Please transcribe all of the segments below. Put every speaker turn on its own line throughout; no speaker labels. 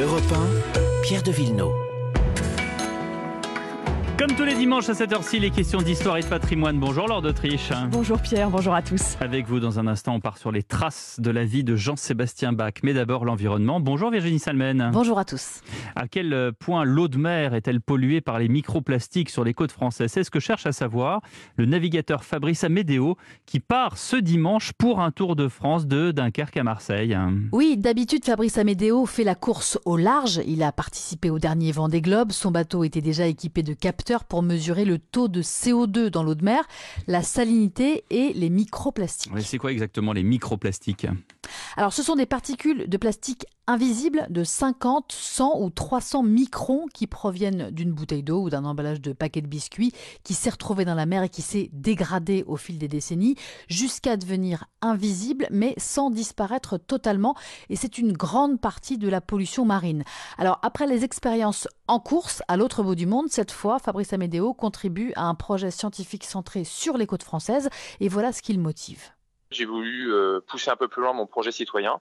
Europe 1, Pierre de Villeneuve.
Comme tous les dimanches à cette heure-ci, les questions d'histoire et de patrimoine. Bonjour Lord d'Autriche.
Bonjour Pierre, bonjour à tous.
Avec vous, dans un instant, on part sur les traces de la vie de Jean-Sébastien Bach. Mais d'abord, l'environnement. Bonjour Virginie Salmen.
Bonjour à tous.
À quel point l'eau de mer est-elle polluée par les microplastiques sur les côtes françaises? C'est ce que cherche à savoir le navigateur Fabrice Amédéo qui part ce dimanche pour un tour de France de Dunkerque à Marseille.
Oui, d'habitude, Fabrice Amédéo fait la course au large. Il a participé au dernier Vendée Globe. Son bateau était déjà équipé de capteurs pour mesurer le taux de CO2 dans l'eau de mer, la salinité et les microplastiques.
c'est quoi exactement les microplastiques?
Alors, ce sont des particules de plastique invisibles de 50, 100 ou 300 microns qui proviennent d'une bouteille d'eau ou d'un emballage de paquet de biscuits qui s'est retrouvé dans la mer et qui s'est dégradé au fil des décennies jusqu'à devenir invisible mais sans disparaître totalement. Et c'est une grande partie de la pollution marine. Alors, après les expériences en course à l'autre bout du monde, cette fois, Fabrice Amédéo contribue à un projet scientifique centré sur les côtes françaises et voilà ce qu'il motive
j'ai voulu euh, pousser un peu plus loin mon projet citoyen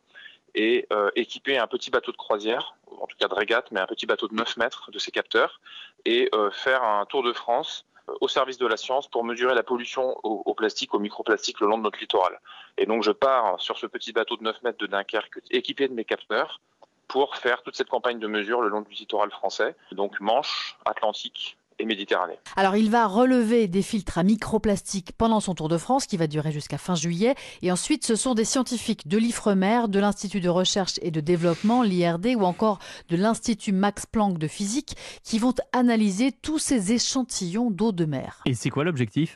et euh, équiper un petit bateau de croisière, en tout cas de régate, mais un petit bateau de 9 mètres de ces capteurs, et euh, faire un tour de France au service de la science pour mesurer la pollution au, plastique, au microplastique le long de notre littoral. Et donc je pars sur ce petit bateau de 9 mètres de Dunkerque équipé de mes capteurs pour faire toute cette campagne de mesure le long du littoral français, donc Manche, Atlantique, et Méditerranée.
Alors il va relever des filtres à microplastique pendant son Tour de France qui va durer jusqu'à fin juillet et ensuite ce sont des scientifiques de l'IFREMER, de l'Institut de recherche et de développement, l'IRD ou encore de l'Institut Max Planck de physique qui vont analyser tous ces échantillons d'eau de mer.
Et c'est quoi l'objectif?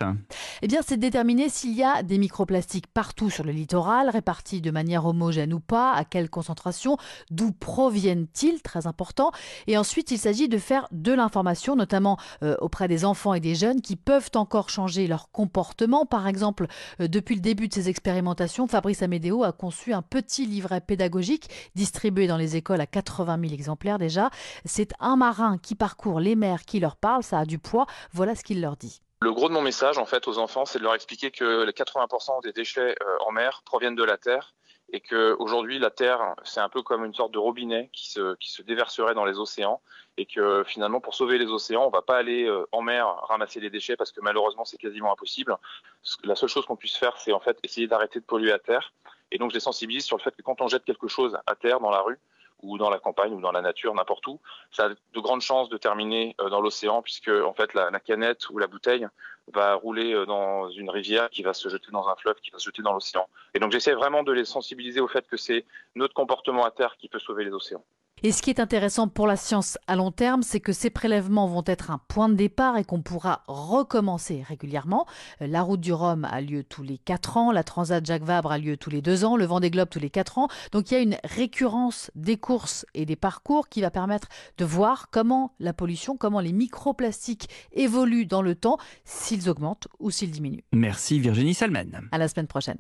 Eh bien c'est de déterminer s'il y a des microplastiques partout sur le littoral, répartis de manière homogène ou pas, à quelle concentration, d'où proviennent-ils, très important. Et ensuite il s'agit de faire de l'information, notamment auprès des enfants et des jeunes qui peuvent encore changer leur comportement. Par exemple, euh, depuis le début de ces expérimentations, Fabrice Amédéo a conçu un petit livret pédagogique distribué dans les écoles à 80 000 exemplaires déjà. C'est un marin qui parcourt les mers qui leur parle, ça a du poids. Voilà ce qu'il leur dit.
Le gros de mon message, en fait, aux enfants, c'est de leur expliquer que les 80% des déchets euh, en mer proviennent de la terre et que aujourd'hui la Terre c'est un peu comme une sorte de robinet qui se, qui se déverserait dans les océans et que finalement pour sauver les océans on va pas aller euh, en mer ramasser les déchets parce que malheureusement c'est quasiment impossible. La seule chose qu'on puisse faire c'est en fait essayer d'arrêter de polluer à terre et donc je les sensibilise sur le fait que quand on jette quelque chose à terre dans la rue ou dans la campagne ou dans la nature, n'importe où, ça a de grandes chances de terminer euh, dans l'océan puisque en fait la, la, canette ou la bouteille va rouler euh, dans une rivière qui va se jeter dans un fleuve, qui va se jeter dans l'océan. Et donc j'essaie vraiment de les sensibiliser au fait que c'est notre comportement à terre qui peut sauver les océans.
Et ce qui est intéressant pour la science à long terme, c'est que ces prélèvements vont être un point de départ et qu'on pourra recommencer régulièrement. Euh, la route du Rhum a lieu tous les 4 ans, la Transat Jacques Vabre a lieu tous les 2 ans, le Vendée Globe tous les 4 ans. Donc il y a une récurrence des courses et des parcours qui va permettre de voir comment la pollution, comment les microplastiques évoluent dans le temps, s'ils augmentent ou s'ils diminuent.
Merci Virginie Salmen.
À la semaine prochaine.